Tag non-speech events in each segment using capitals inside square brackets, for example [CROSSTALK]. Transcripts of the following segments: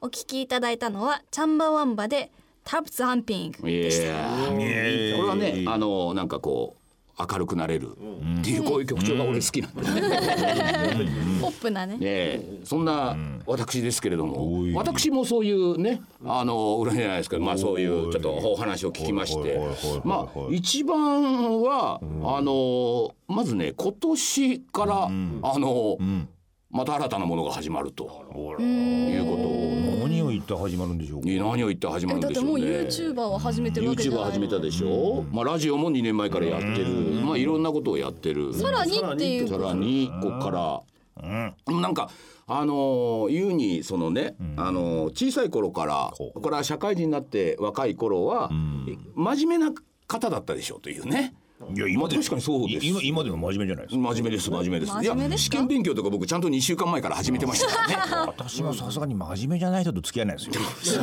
お聞きいただいたのはチャンバワンバでタプツハンピングいでした。や。これはねあのなんかこう明るくなれる。っていうこういう曲調が俺好きなんでね。ポップなね。ねえ。そんな私ですけれども、私もそういうねあの裏じゃないですけどまあそういうちょっとお話を聞きましてまあ一番はあのまずね今年からあのまた新たなものが始まるということを。何を言って始まるんでしょうか。何を言って始まるんだってもうでしょうね。YouTuber は始めてるわけじゃない。始めたでしょ、まあ、ラジオも2年前からやってる、まあ、いろんなことをやってる。さらにっていう。さらにここから、なんかあのー言うにそのね、あのー小さい頃からこれは社会人になって若い頃は、真面目な方だったでしょうというね。いや今でまあ確かにそうです。今今でも真面目じゃないですか。真面目です真面目です。真面目ですか？いや試験勉強とか僕ちゃんと2週間前から始めてましたからね。[LAUGHS] 私はさすがに真面目じゃない人と付き合えないですよ。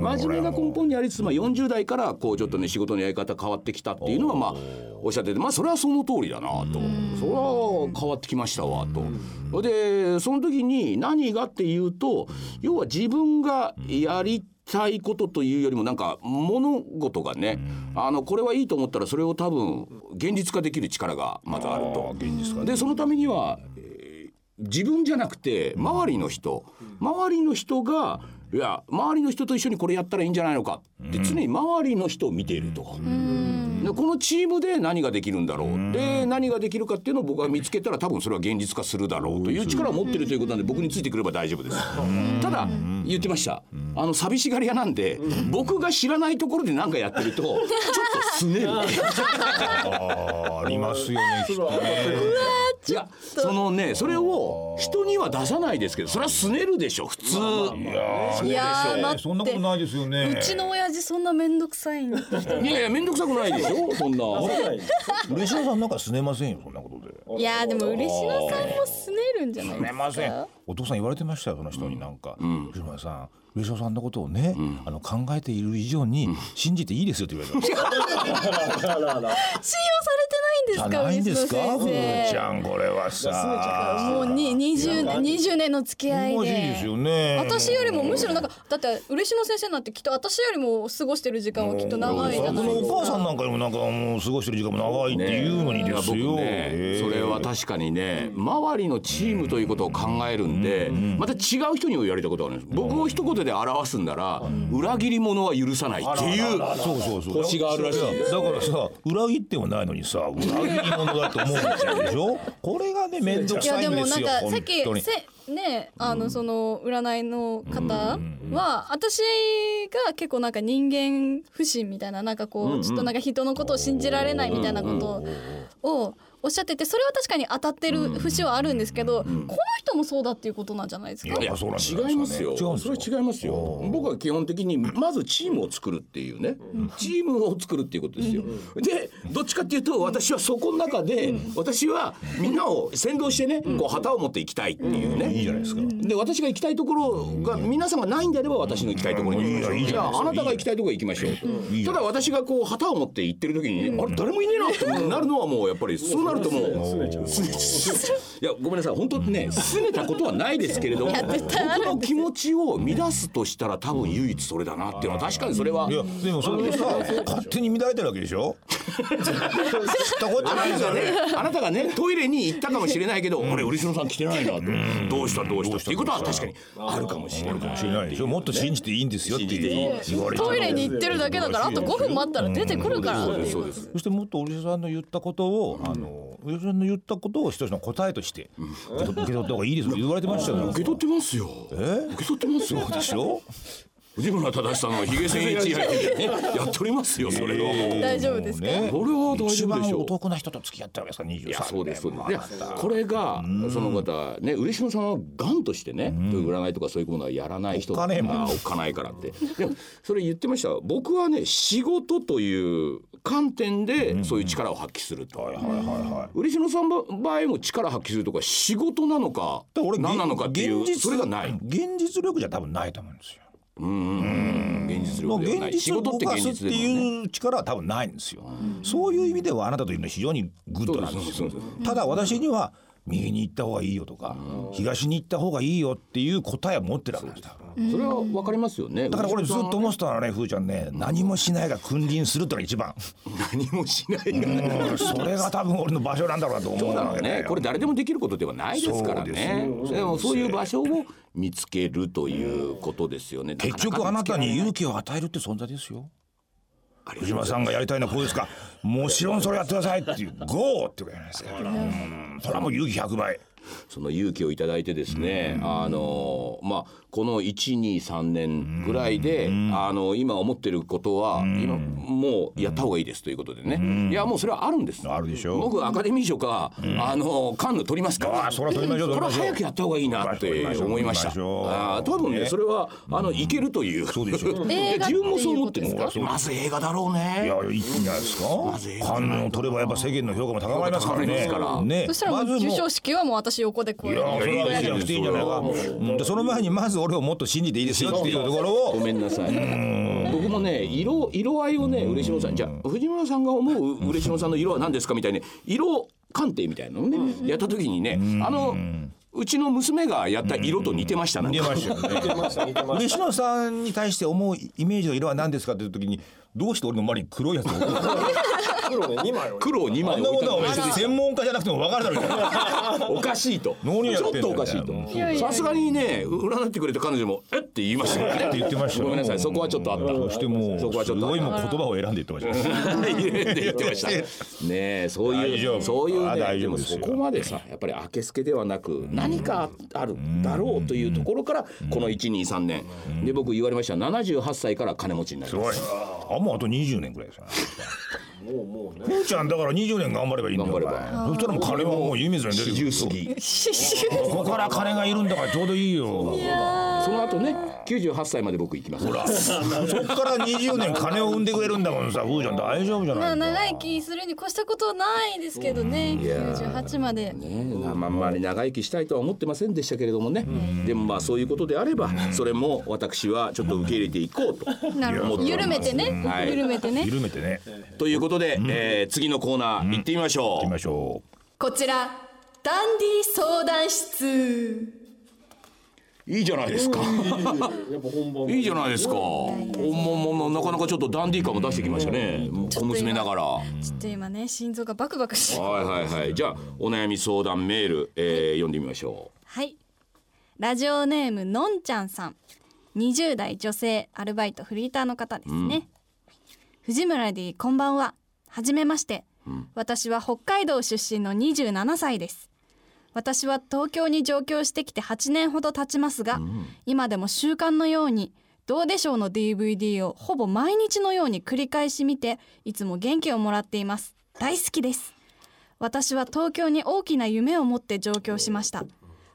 真面目な根本にありつつ、まあ、40代からこうちょっとね仕事のやり方変わってきたっていうのはまあおっしゃっててまあそれはその通りだなと。それは変わってきましたわと。でその時に何がっていうと要は自分がやりたいことというよりもなんか物事がねあのこれはいいと思ったらそれを多分現実化できる力がまずあると。でそのためには自分じゃなくて周りの人、周りの人がいや周りの人と一緒にこれやったらいいんじゃないのかって常に周りの人を見ていると。でこのチームで何ができるんだろう。で何ができるかっていうのを僕が見つけたら多分それは現実化するだろうという力を持ってるということなんで僕についてくれば大丈夫です。ただ言ってました。あの寂しがり屋なんで僕が知らないところで何かやってるとちょっとすねる。[LAUGHS] ありますよねいやそのねそれを人には出さないですけどそれはすねるでしょ普通。いやそんなことないですよね。うちの親父そんな面倒くさい人いやいや面倒くさくないでしょそんな。[LAUGHS] 嬉野さんなんかすねませんよそんなことで。いやーでも嬉野さんもすねるんじゃないですません。かお父さん言われてましたよその人になんか。嬉野さん嬉野さんのことをねあの考えている以上に信じていいですよって言われた [LAUGHS] 信用ないんですかじゃないんですか？嬉野ふー先ちゃんこれはさ。生もうに 20, 20年の付き合いで。すでよね。私よりもむしろなんかだって嬉野先生なんてきっと私よりも過ごしてる時間はきっと長いじゃこのないですか。お母さんなんかよりもなんかもう過ごしてる時間も長いっていうのにです僕よ、ねえーそれは確かにね。周りのチームということを考えるんでまた違う人にも言われたことがあるんです。僕を一言で表すんなら裏切り者は許さないっていうそうそうそう。星があるらしいんです。だからさ裏切ってもないのにさ裏切り者だと思うんですよ。でしょこれがね面倒くいやさいんででもなんかさっきせねあのその占いの方は私が結構なんか人間不信みたいななんかこうちょっとなんか人のことを信じられないみたいなことをおっしゃっててそれは確かに当たってる節はあるんですけどこの人もそうだっていうことなんじゃないですか？いやそうなん違いますよ。それは違いますよ。僕は基本的にまずチームを作るっていうね、チームを作るっていうことですよ。で、どっちかっていうと私はそこの中で私はみんなを先導してね、こう旗を持っていきたいっていうね。いいじゃないですか。で私が行きたいところが皆さんがないんであれば私の行きたいところに行きましょう。じゃああなたが行きたいところへ行きましょう。と。ただ私がこう旗を持って行ってる時に、ねあれ誰もいねえなってなるのはもうやっぱりそうなるともう。いやごめんなさい。本当ね拗ねたことはないですけれども僕の気持ちを乱すとしたら多分唯一それだなっていうのは確かにそれは。いやでもそれでさ [LAUGHS] 勝手に乱れてるわけでしょ？知ったことあないですよね。なたがねあなたがねトイレに行ったかもしれないけど俺嬉野さん来てないなと。どうしたどうしたって。いうことは確かにあるかもしれない。知らないでしょ？もっと信じていいんですよって言われトイレに行ってるだけだからあと5分待ったら出てくるから。そうですそしてもっと嬉野さんの言ったことを、あの嬉野さんの言ったことを一つの答えとして受け取った方がいいですよ。言われてましたよ。受け取ってますよ。受け取ってますよ。でしょ？藤村忠さんのヒゲ千一夜でねやっておりますよそれはもう大丈夫ですか？ね。これは大丈夫でしょう。お得な人と付き合ったわけですか23年いやそうですそうです。でこれがその方ね嬉野さんはがんとしてね、占いとかそういうものはやらない人。だおっかねえもおっかないからって。でもそれ言ってました。僕はね仕事という観点でそういう力を発揮すると。はいはいはいはい。嬉野さんの場合も力発揮するとか仕事なのか何なのかっていう現実それがない。現実力じゃ多分ないと思うんですよ現実もう力ではない。現実を動かすって。いう力は多分ないんですよ、そういう意味ではあなたというのは非常にグッドなんですよただ私には右に行った方がいいよとか東に行った方がいいよっていう答えを持ってるわけですよ。それはわかりますよね。だからこれずっと思ってたのはねふーちゃんね何もしないが君臨するってのが一番。何もしない。がうんそれが多分俺の場所なんだろうなと思そうわけね。これ誰でもできることではないですからね。でもそういう場所を見つけるということですよね。結局あなたに勇気を与えるって存在ですよ。藤間さんがやりたいのはこうですかもちろんそれやってくださいっていうゴーって言うじゃないですか。うん。それはもう勇気100倍その勇気をいただいてですね、あのまあこの123年ぐらいで、あの今思ってることは、今もうやった方がいいですということでね、いやもうそれはあるんです。あるでしょ。僕アカデミー賞か、あのカンヌ取りますか。らあそれは取りましょうこれは早くやった方がいいなって思いました。あー多分ねね。それはあのいけるという。そうでしょ [LAUGHS] 自分もそう思ってるまず映画だろういねやいいんじゃないですか？カンヌを取ればやっぱ世間の評価も高まりますからね。そしたらもうまず授賞式はもう私横でこういやそれはいいじゃなくていいんじゃないか。うん。でその前にまず俺をもっと信じていいですよ。っていうところをごめんなさい。僕もね色色合いをね嬉野さんじゃあ藤村さんが思う嬉野さんの色は何ですかみたいに色鑑定みたいなのねやった時にねあのうちの娘がやった色と似てましたなんか。出ましたよね。嬉野さんに対して思うイメージの色は何ですかっていう時にどうして俺の周りに黒いやつを置くの？黒ね2枚を黒を2あんな枚置いたの専門家じゃなくても分かるだろう。[LAUGHS] おかしいと。ちょっとおかしいと。さすがにね占ってくれた彼女もえっ？て言いましたよ。ねって言ってましたよ。ごめんなさい。そこはちょっとあった。そしてもうそこはちょっとすごいもう言葉を選んで言ってました。言ってました。ねえそういうそういうあねでもそこまでさやっぱり明けすけではなく何かあるだろうというところからこの123年。で僕言われました。78歳から金持ちになりす。ごい。ます。あもうあと20年ぐらいですよ。ねもうもうね。ふーちゃんだから20年頑張ればいいんだよ。頑張れば。そしたらもう金はもう湯水に出てくる。40過ぎ。ここから金がいるんだからちょうどいいよ。その後ね98歳まで僕行きます。ほら。そっから20年金を生んでくれるんだもんさ。ふーちゃん大丈夫じゃまあない長生きするに越したことはないですけどね。98までねえまああんまり長生きしたいとは思ってませんでしたけれどもね。でもまあそういうことであればそれも私はちょっと受け入れていこうと。なるほど。緩めてね。はい。緩めてね。緩めてね。ということでえー次のコーナー行ってみましょう。行きましょこちらダンディ相談室。いいじゃないですか。[LAUGHS] いいじゃないですか。おもももなかなかちょっとダンディー感も出してきましたね。小娘ながら。はちょっと今ね心臓がバクバクして。いはいはい。じゃあお悩み相談メール、えー、読んでみましょはい。ラジオネームのんちゃんさん。20代女性アルバイトフリーターの方ですね、藤村 D こんばんははじめまして、私は北海道出身の27歳です。私は東京に上京してきて8年ほど経ちますが、今でも習慣のようにどうでしょうの DVD をほぼ毎日のように繰り返し見ていつも元気をもらっています。大好きです。私は東京に大きな夢を持って上京しました。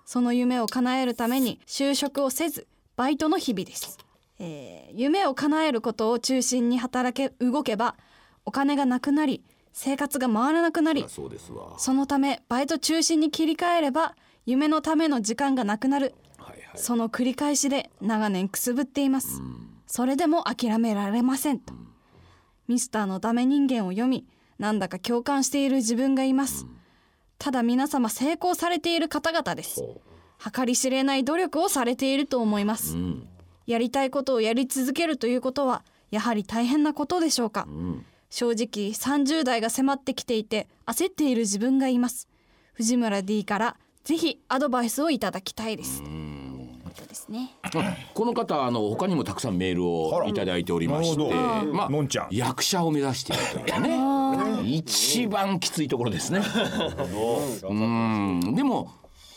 その夢を叶えるために就職をせずバイトの日々です、えー夢を叶えることを中心に働け動けばお金がなくなり生活が回らなくなりう。そうですわ。そのためバイト中心に切り替えれば夢のための時間がなくなる。はいはい。その繰り返しで長年くすぶっています、それでも諦められませんと、ミスターのダメ人間を読みなんだか共感している自分がいます、ただ皆様成功されている方々です。計り知れない努力をされていると思います、うん。やりたいことをやり続けるということはやはり大変なことでしょうか、うん。正直30代が迫ってきていて焦っている自分がいます。藤村 D からぜひアドバイスをいただきたいです。ことですね。[LAUGHS] この方あの他にもたくさんメールをいただいておりまして、なるほど。まあのんちゃん。役者を目指しているというね。[LAUGHS] 一番きついところですね。[LAUGHS] うん。でも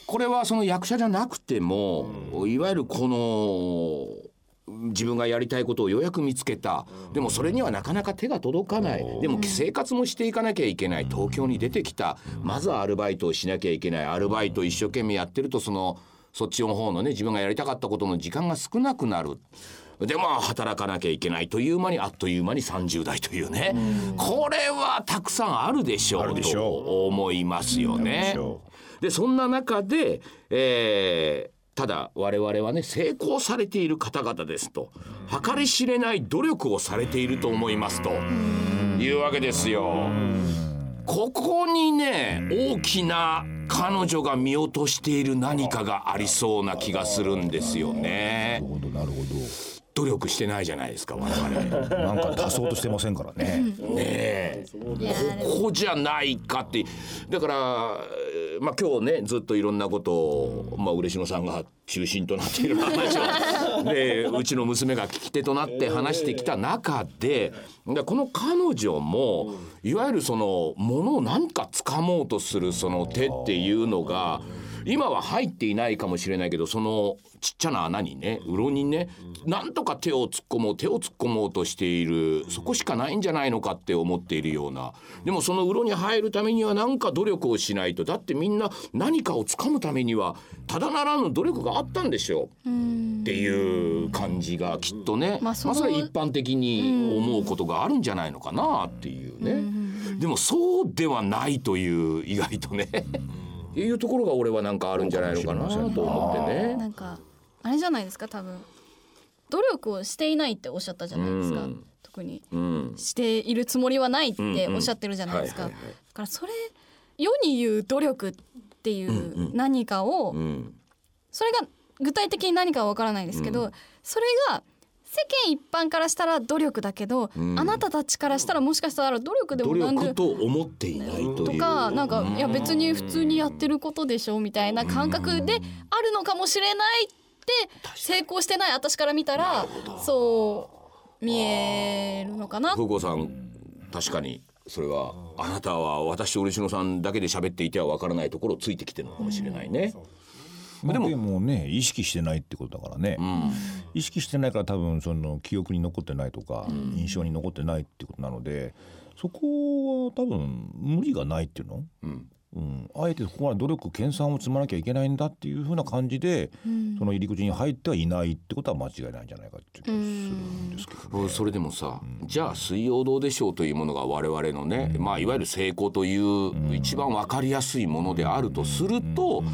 これはその役者じゃなくても、いわゆるこの自分がやりたいことをようやく見つけた。でもそれにはなかなか手が届かない。でも生活もしていかなきゃいけない。東京に出てきた。まずはアルバイトをしなきゃいけない。アルバイト一生懸命やってるとそのそっちの方のね自分がやりたかったことの時間が少なくなる。でまあ働かなきゃいけないという間にあっという間に30代というね。これはたくさんあるでしょうと思いますよね。でそんな中で、えーただ我々はね成功されている方々ですと計り知れない努力をされていると思いますというわけですよ。ここにね大きな彼女が見落としている何かがありそうな気がするんですよね。なるほどなるほ努力してないじゃないですか我々。ど [LAUGHS] なんか足そうとしてませんからね。ねえ。ここじゃないかって。だからまあ今日ねずっといろんなことを、まあ、嬉野さんが中心となっている話を [LAUGHS] でうちの娘が聞き手となって話してきた中ででこの彼女もいわゆるそのものを何か掴もうとするその手っていうのが。今は入っていないかもしれないけどそのちっちゃな穴にねうろにねなんとか手を突っ込もう手を突っ込もうとしている。そこしかないんじゃないのかって思っているような。でもそのうろに入るためには何か努力をしないと。だってみんな何かを掴むためにはただならぬ努力があったんでしょう。っていう感じがきっとね、まあ、それは一般的に思うことがあるんじゃないのかなっていうね。でもそうではないという意外とね。いうところが俺はなんかあるんじゃないのかなと思ってね。なんかあれじゃないですか多分。努力をしていないっておっしゃったじゃないですか、うん。特に。うん、しているつもりはないっておっしゃってるじゃないですか、だからそれ世に言う努力っていう何かを、うん、それが具体的に何かはわからないですけど、それが世間一般からしたら努力だけど、ん。あなたたちからしたらもしかしたら努力で努もなんで力と思っていないとかなんかいや別に普通にやってることでしょみたいな感覚であるのかもしれないって成功してない私から見たらそう見えるのかな。風子さん確かにそれはあなたは私と嬉野さんだけで喋っていてはわからないところをついてきてるのかもしれないね。まあでもね意識してないってことだからね、意識してないから多分その記憶に残ってないとか、印象に残ってないってことなのでそこは多分無理がないっていうの、うん。うん、あえてここは努力研鑽を積まなきゃいけないんだっていうふうな感じで、その入り口に入ってはいないってことは間違いないんじゃないかっていう気がするんですけど、うん。それでもさ、じゃあ「水曜どうでしょう」というものが我々のね、まあいわゆる成功という一番わかりやすいものであるとすると、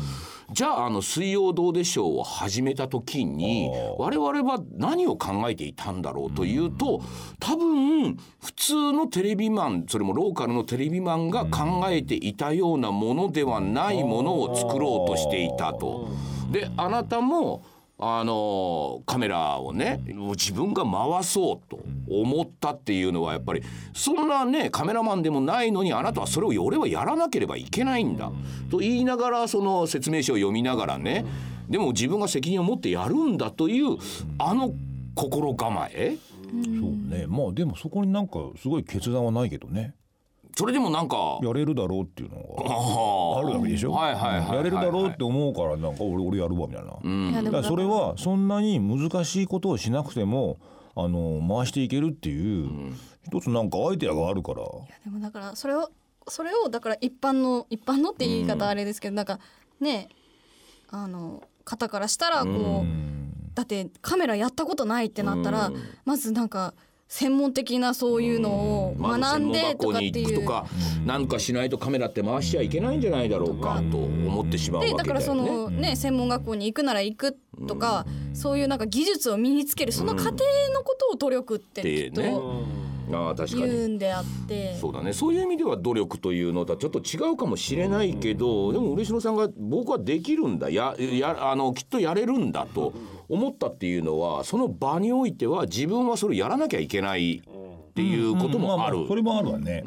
じゃああの「水曜どうでしょう」を始めた時に我々は何を考えていたんだろうというと多分普通のテレビマンそれもローカルのテレビマンが考えていたようなものではないものを作ろうとしていたと。であなたもあのカメラをねもう自分が回そうと思ったっていうのはやっぱりそんなねカメラマンでもないのにあなたはそれを俺はやらなければいけないんだと言いながらその説明書を読みながらねでも自分が責任を持ってやるんだというあの心構え？そうね。まあでもそこになんかすごい決断はないけどね。それでもなんかやれるだろうっていうのあがあるわけでしょ、はいはいはいはい。やれるだろうって思うからなんか俺俺やるわみたいな、いやでもだからそれはそんなに難しいことをしなくてもあの回していけるっていう、一つなんかアイデアがあるから。でもだからそれをそれをだから一般の一般のって言い方あれですけど、なんかねあの方からしたらこう、だってカメラやったことないってなったら、まずなんか専門的なそういうのをまあ学んでとかって専門学校に行くいう。とかなん。かしないとカメラって回しちゃいけないんじゃないだろうかと思ってしまうわけだよね。でだからそのね、専門学校に行くなら行くとか、そういうなんか技術を身につけるその過程のことを努力ってきっってね。とああ確か言にうんであって、そうだね。そういう意味では努力というのとはちょっと違うかもしれないけどでも嬉野さんが僕はできるんだ。ややあのきっとやれるんだと思ったっていうのはその場においては自分はそれをやらなきゃいけないっていうこともある。ままそれもあるわね、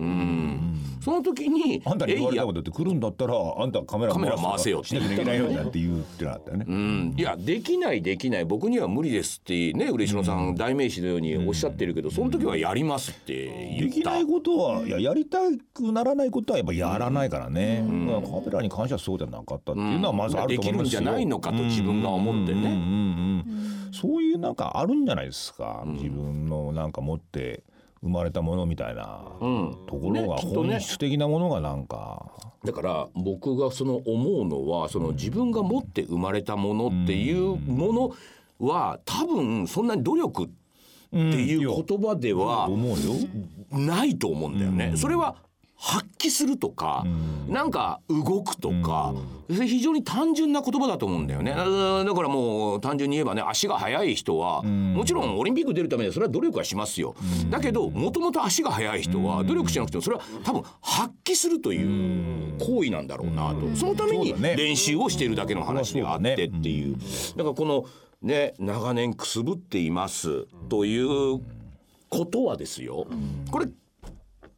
その時にあんたに言われたことって来るんだったらあんたカメラカメラ回せよしなきゃいけないよなんて言うってなったよね、うん、いやできないできない。僕には無理ですってね嬉野さん代名詞のようにおっしゃってるけどその時はやりますって言った。できないことはいややりたくならないことはやっぱやらないからね、だからカメラに関してはそうじゃなかったっていうのはまずあると思いますよ、できるんじゃないのかと自分が思ってね。うんうんうんうん。そういうなんかあるんじゃないですか、自分のなんか持って生まれたものみたいなうん。ところが本質的なものがなんか、だから僕がその思うのはその自分が持って生まれたものっていうものは多分そんなに努力っていう言葉では。ないと思うんだよね。それは発揮するとか、なんか動くとか、それ非常に単純な言葉だと思うんだよね。だだからもう単純に言えばね足が速い人は、もちろんオリンピック出るためにはそれは努力はしますよ、だけどもともと足が速い人は努力しなくてもそれは多分発揮するという行為なんだろうなと、そのために練習をしているだけの話であってっていう、だからこのね長年くすぶっていますということはですよ、これ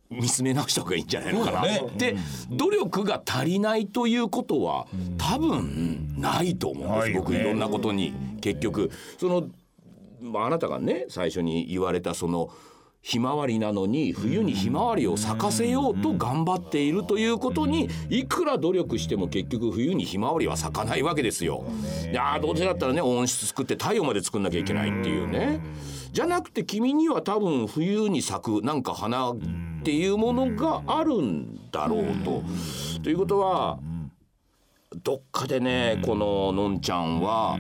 見つめ直した方がいいんじゃないのかな、で努力が足りないということは多分ないと思うんです、ない僕いろんなことに。結局その、まあ、あなたがね最初に言われたそのひまわりなのに冬にひまわりを咲かせようと頑張っているということにいくら努力しても結局冬にひまわりは咲かないわけですよ。いやーどうせだったらね温室作って太陽まで作んなきゃいけないっていうね。じゃなくて君には多分冬に咲くなんか花っていうものがあるんだろうと。ということはどっかでねこののんちゃんは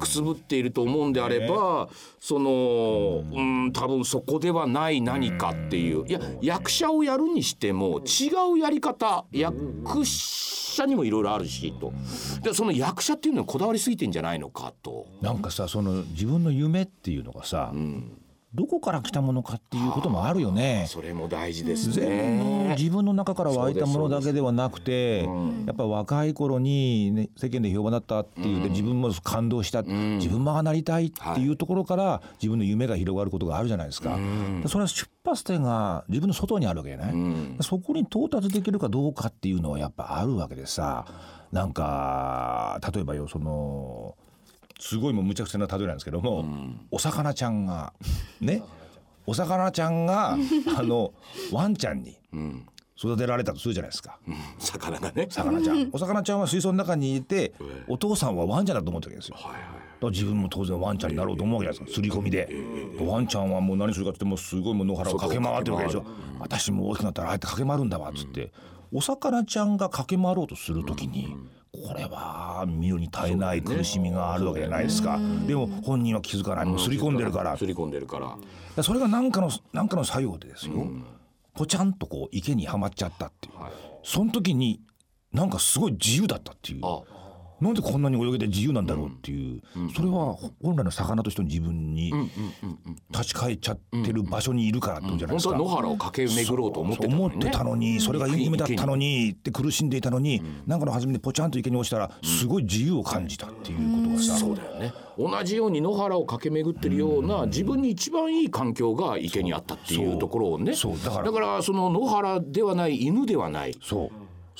くすぶっていると思うんであればそのうん多分そこではない何かっていう。いや役者をやるにしても違うやり方役者にもいろいろあるしと。でその役者っていうのにこだわりすぎてんじゃないのかと。なんかさその自分の夢っていうのがさ、どこから来たものかっていうこともあるよね。それも大事ですね。自分の中から湧いたものだけではなくて、やっぱ若い頃に、ね、世間で評判だったっていうで自分も感動した、自分もああなりたいっていうところから自分の夢が広がることがあるじゃないですか。それは出発点が自分の外にあるわけじゃない、そこに到達できるかどうかっていうのはやっぱあるわけでさなん。か例えばよそのすごいもう無茶苦茶な例えなんですけども、お魚ちゃんが [LAUGHS] ね。お魚ちゃん。が [LAUGHS] あのワンちゃんに育てられたとするじゃないですか。魚がね。魚ちゃん。[LAUGHS] お魚ちゃんは水槽の中にいてお父さんはワンちゃんだと思ってるわけですよ。だから自分も当然ワンちゃんになろうと思うわけじゃないですか刷り込みで。ワンちゃんはもう何するかって言ってもすごいもう野原を駆け回ってるわけでしょ。私も大きくなったらああやって駆け回るんだわっつって。お魚ちゃんが駆け回ろうとするときにこれは見るに耐えない苦しみがあるわけじゃないですか。でも本人は気づかない。もう刷り込んでるから。すり込んでるから。だからそれが何かの何かの作用でですよ、ぽちゃんとこう池にはまっちゃったっていう、その時になんかすごい自由だったっていう。あなんでこんなに泳げて自由なんだろうっていう、それは本来の魚としての自分に立ち返っちゃってる場所にいるからってことじゃないですか。本当は野原を駆け巡ろうと思ってたのにね。たのにそれが夢だったのにって苦しんでいたのに、なんかの弾みでポチャンと池に落ちたらすごい自由を感じたっていうことがさ、そうだよね。同じように野原を駆け巡ってるような自分に一番いい環境が池にあったっていうところをね。そうだからその野原ではない犬ではない。そう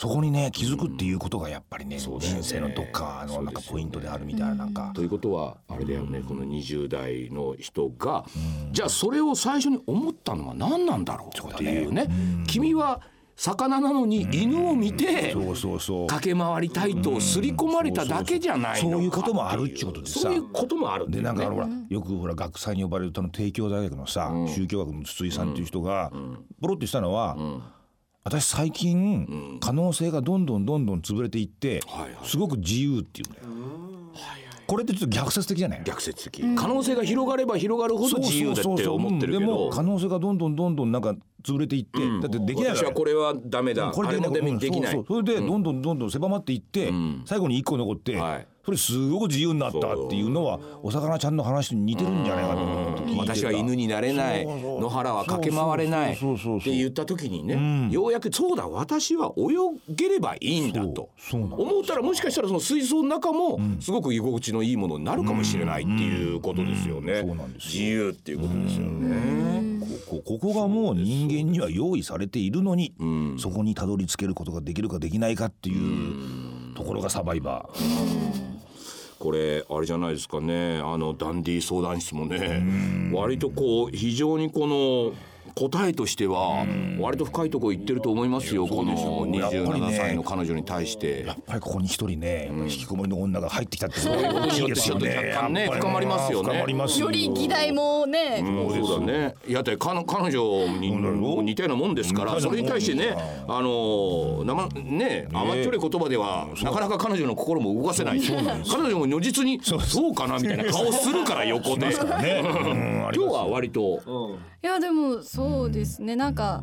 そこにね気づくっていうことがやっぱりね,、人生のどっかのなんかポイントであるみたいななんか。ということはあれだよねこの20代の人がじゃあそれを最初に思ったのは何なんだろう？っていうね。君は魚なのに犬を見てそうそうそう。駆け回りたいと刷り込まれただけじゃないのかそういうこともあるっちゅうことでさ。そういうこともあるでなんかほらよくほら学祭に呼ばれるとの帝京大学のさ、宗教学の筒井さんっていう人がボロッとしたのは、私最近可能性がどんどんどんどん潰れていって、はいはい。すごく自由っていうん。だよ。これってちょっと逆説的じゃない？逆説的。可能性が広がれば広がるほど自由だって思ってるけうんでもど可能性がどんどんどんどんなんか潰れていって、だってできない私はこれはダメだ。これでもできない。そうそうそれでどんどんどんどん狭まっていって、最後に一個残って、はいそれすごく自由になったっていうのはお魚ちゃんの話と似てるんじゃないかと思って聞いてた。私は犬になれない。野原は駆け回れない。って言った時にねようやくそうだ私は泳げればいいんだと。思ったらもしかしたらその水槽の中もすごく居心地のいいものになるかもしれないっていうことですよね。そうなん自由っていうことですよね。こここがもう人間には用意されているのに、そこにたどり着けることができるかできないかっていうところがサバイバー。これあれじゃないですかね。あのダンディ相談室もね。割とこう非常にこの答えとしては割と深いところ行ってると思いますよこのやっぱりね。27歳の彼女に対して。やっぱりここに一人ね、引きこもりの女が入ってきたってそういうことですよね。若干ねやっぱり深まりますよね。深まりますよ。り議題もね、そうだね。いやだって彼彼女にも似たようなもんですから、それに対してね、あの生ね甘っちょろい言葉ではなかなか彼女の心も動かせない。彼女も如実にそうかなみたいな顔するから横で。今日は割と。いやでもそうですね。なんか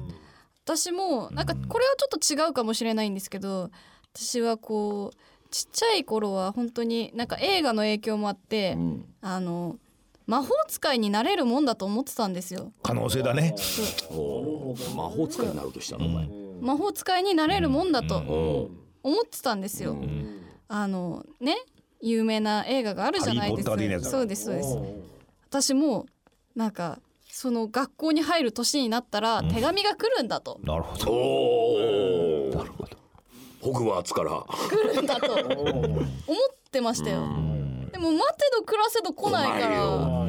私もなんかこれはちょっと違うかもしれないんですけど私はこうちっちゃい頃は本当になんか映画の影響もあって、うん。あの魔法使いになれるもんだと思ってたんですよ。可能性だね。魔法使いになろうとしたのお前。魔法使いになれるもんだとお思ってたんですよ。あのね有名な映画があるじゃないですハリーポッター的なやつだそうですそうです。私もなんかその学校に入る年になったら手紙が来るんだと、なるほど。なるほど。ホグワーツから。来るんだと。思ってましたよ。でも待てど暮らせど来ないから。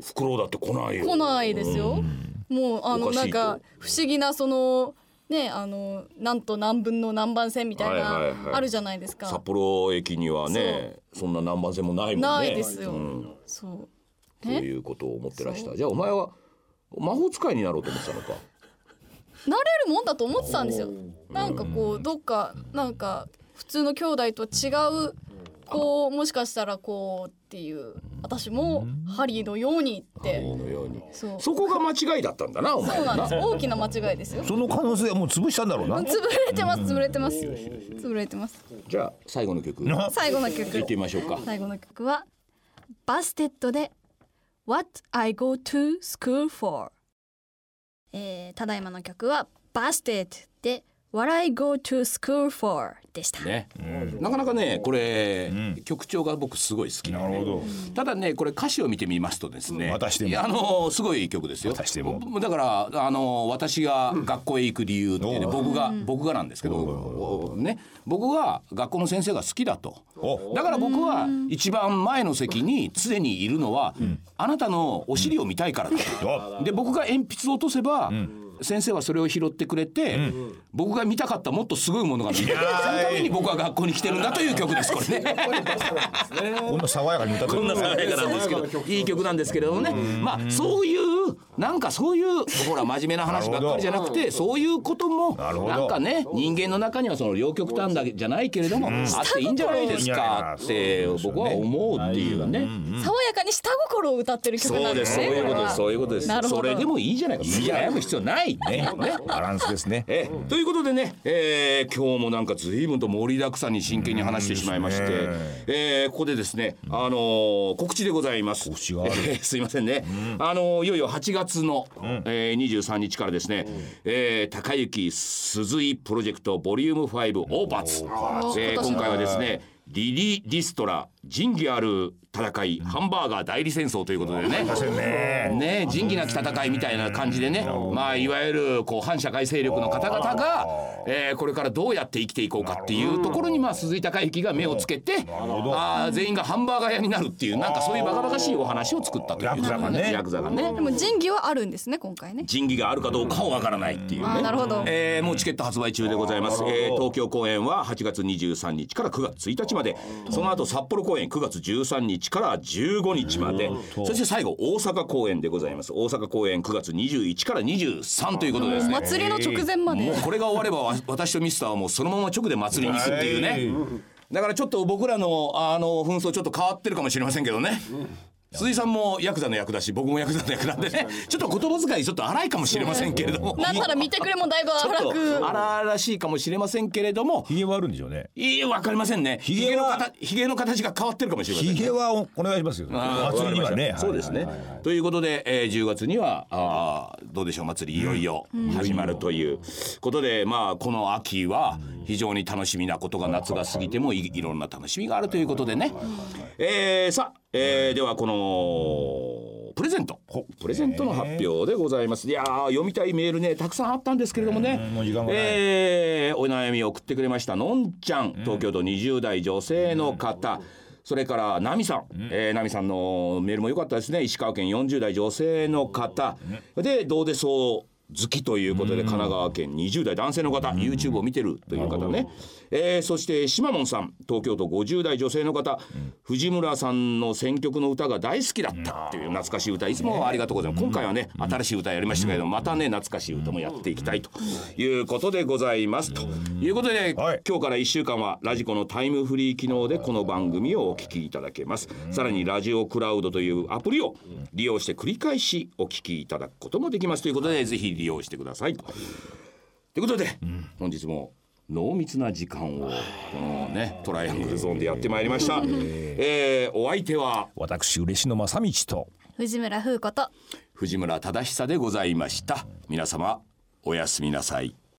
フクロウだって来ないよ。来ないですよ。もうあのないんか不思議なそのねあのなんと何分の何番線みたいはいはいはい。なあるじゃないです札か。幌駅にはねそんな何番線もないもんね。ないですよ。うん。そう。そういうことを思ってらした。じゃあお前は魔法使いになろうと思ってたのか。なれるもんだと思ってたんですよ。なんかこうどっかなんか普通の兄弟と違うこうもしかしたらこうっていう私もハリーのようにって。このように。そう。そこが間違いだったんだなお前は。そうなんです。大きな間違いですよ。その可能性はもう潰したんだろうな。潰れてます潰れてます。潰れてます。じゃあ最後の曲。最後の曲。ってみましょうか。最後の曲はバステッドで What I Go to School For、えー、ただいまの曲はバステッドで What I Go to School For でした、ね、なかなかねこれ、曲調が僕すごい好きなのね。なるほど。ただねこれ歌詞を見てみますとですね、またしても。いやあのすごい曲ですよ。だからあの私が学校へ行く理由ってね、僕が僕がなんですけど、ね。僕は学校の先生が好きだと。お。だから僕は一番前の席に常にいるのは、あなたのお尻を見たいからだと。おで僕が鉛筆を落とせば、先生はそれを拾ってくれて、僕が見たかったもっとすごいものが見れる。そのために僕は学校に来てるんだという曲ですこれ [LAUGHS] ね。こんな爽やかに歌ってる。こんな爽やかなんですけどいい曲なんですけれどもねまあそういうなんかそういうほら真面目な話ばっかりじゃなくてそういうこともなんかね人間の中にはその両極端だけじゃないけれどもあっていいんじゃないですかって僕は思うっていうね。爽やかに下心を歌ってる曲そうですそうなんですねいうことです。そういうことです。それでもいいじゃないか。次悩む必要ないね。ね。バランスですね。えということでね、えー今日もなんか随分と盛りだくさんに真剣に話してしまいまして、えーここでですね、あのー告知でございます。告知がある。え [LAUGHS] ーすいませんね。あのーいよいよ8月の、えー、23日からですね、えー高雪鈴井プロジェクトボリューム5オーツ、えー今回はですね。リリ・リストラ仁義ある戦いハンバーガー代理戦争ということでね。ね。ね仁義なき戦いみたいな感じでね。まあいわゆるこう反社会勢力の方々が、えーこれからどうやって生きていこうかっていうところにまあ鈴井孝之が目をつけてあー全員がハンバーガー屋になるっていうなんかそういうバカバカしいお話を作ったというヤクザがね。ヤクザがね。でも仁義はあるんですね今回ね。仁義があるかどうかはわからないっていうね。なるほど。えーもうチケット発売中でございます、えー東京公演は8月23日から9月1日まで。その後札幌公演9月13日から15日まで。そして最後大阪公演でございます。大阪公演9月21から23ということでですね。祭りの直前まで。もうこれが終わればわ私とミスターはもうそのまま直で祭りに行くっていうね。だからちょっと僕らのあの紛争ちょっと変わってるかもしれませんけどね鈴井さんもヤクザの役だし僕もヤクザの役なんでね。ちょっと言葉遣いちょっと荒いかもしれませんけれども。なんなら見てくれもだいぶ荒く。と荒々しいかもしれませんけれども。ひげはあるんでしょうね。いいわかりませんね。ひげの形ひげの形が変わってるかもしれませんひげはおお願いしますよ。祭りにはね。そうですね。ということで、えー、10月にはあーどうでしょう祭り。いよいよ始まるということで、まあこの秋は非常に楽しみなことが夏が過ぎてもいいろんな楽しみがあるということでね。えーさあ、えーではこのプレゼント。プレゼントの発表でございます。いやー読みたいメールねたくさんあったんですけれどもね。うえーお悩みを送ってくれました。のんちゃん。東京都20代女性の方、それからナミさん、えーナミさんのメールも良かったですね。石川県40代女性の方、でどうでそう？好きということで神奈川県20代男性の方、YouTube を見てるという方ね、えーそしてしまもんさん東京都50代女性の方、藤村さんの選曲の歌が大好きだったっていう懐かしい歌。いつもありがとうございます。今回はね新しい歌やりましたけれどもまたね懐かしい歌もやっていきたいということでございますと。いうことで、はい。今日から1週間はラジコのタイムフリー機能でこの番組をお聞きいただけます。さらにラジオクラウドというアプリを利用して繰り返しお聞きいただくこともできます。ということでぜひ利用してくださいと。ということで、本日も濃密な時間をこのねトライアングルゾーンでやってまいりました。えーお相手は私嬉野正道と藤村風子と藤村忠久でございました。皆様おやすみなさい。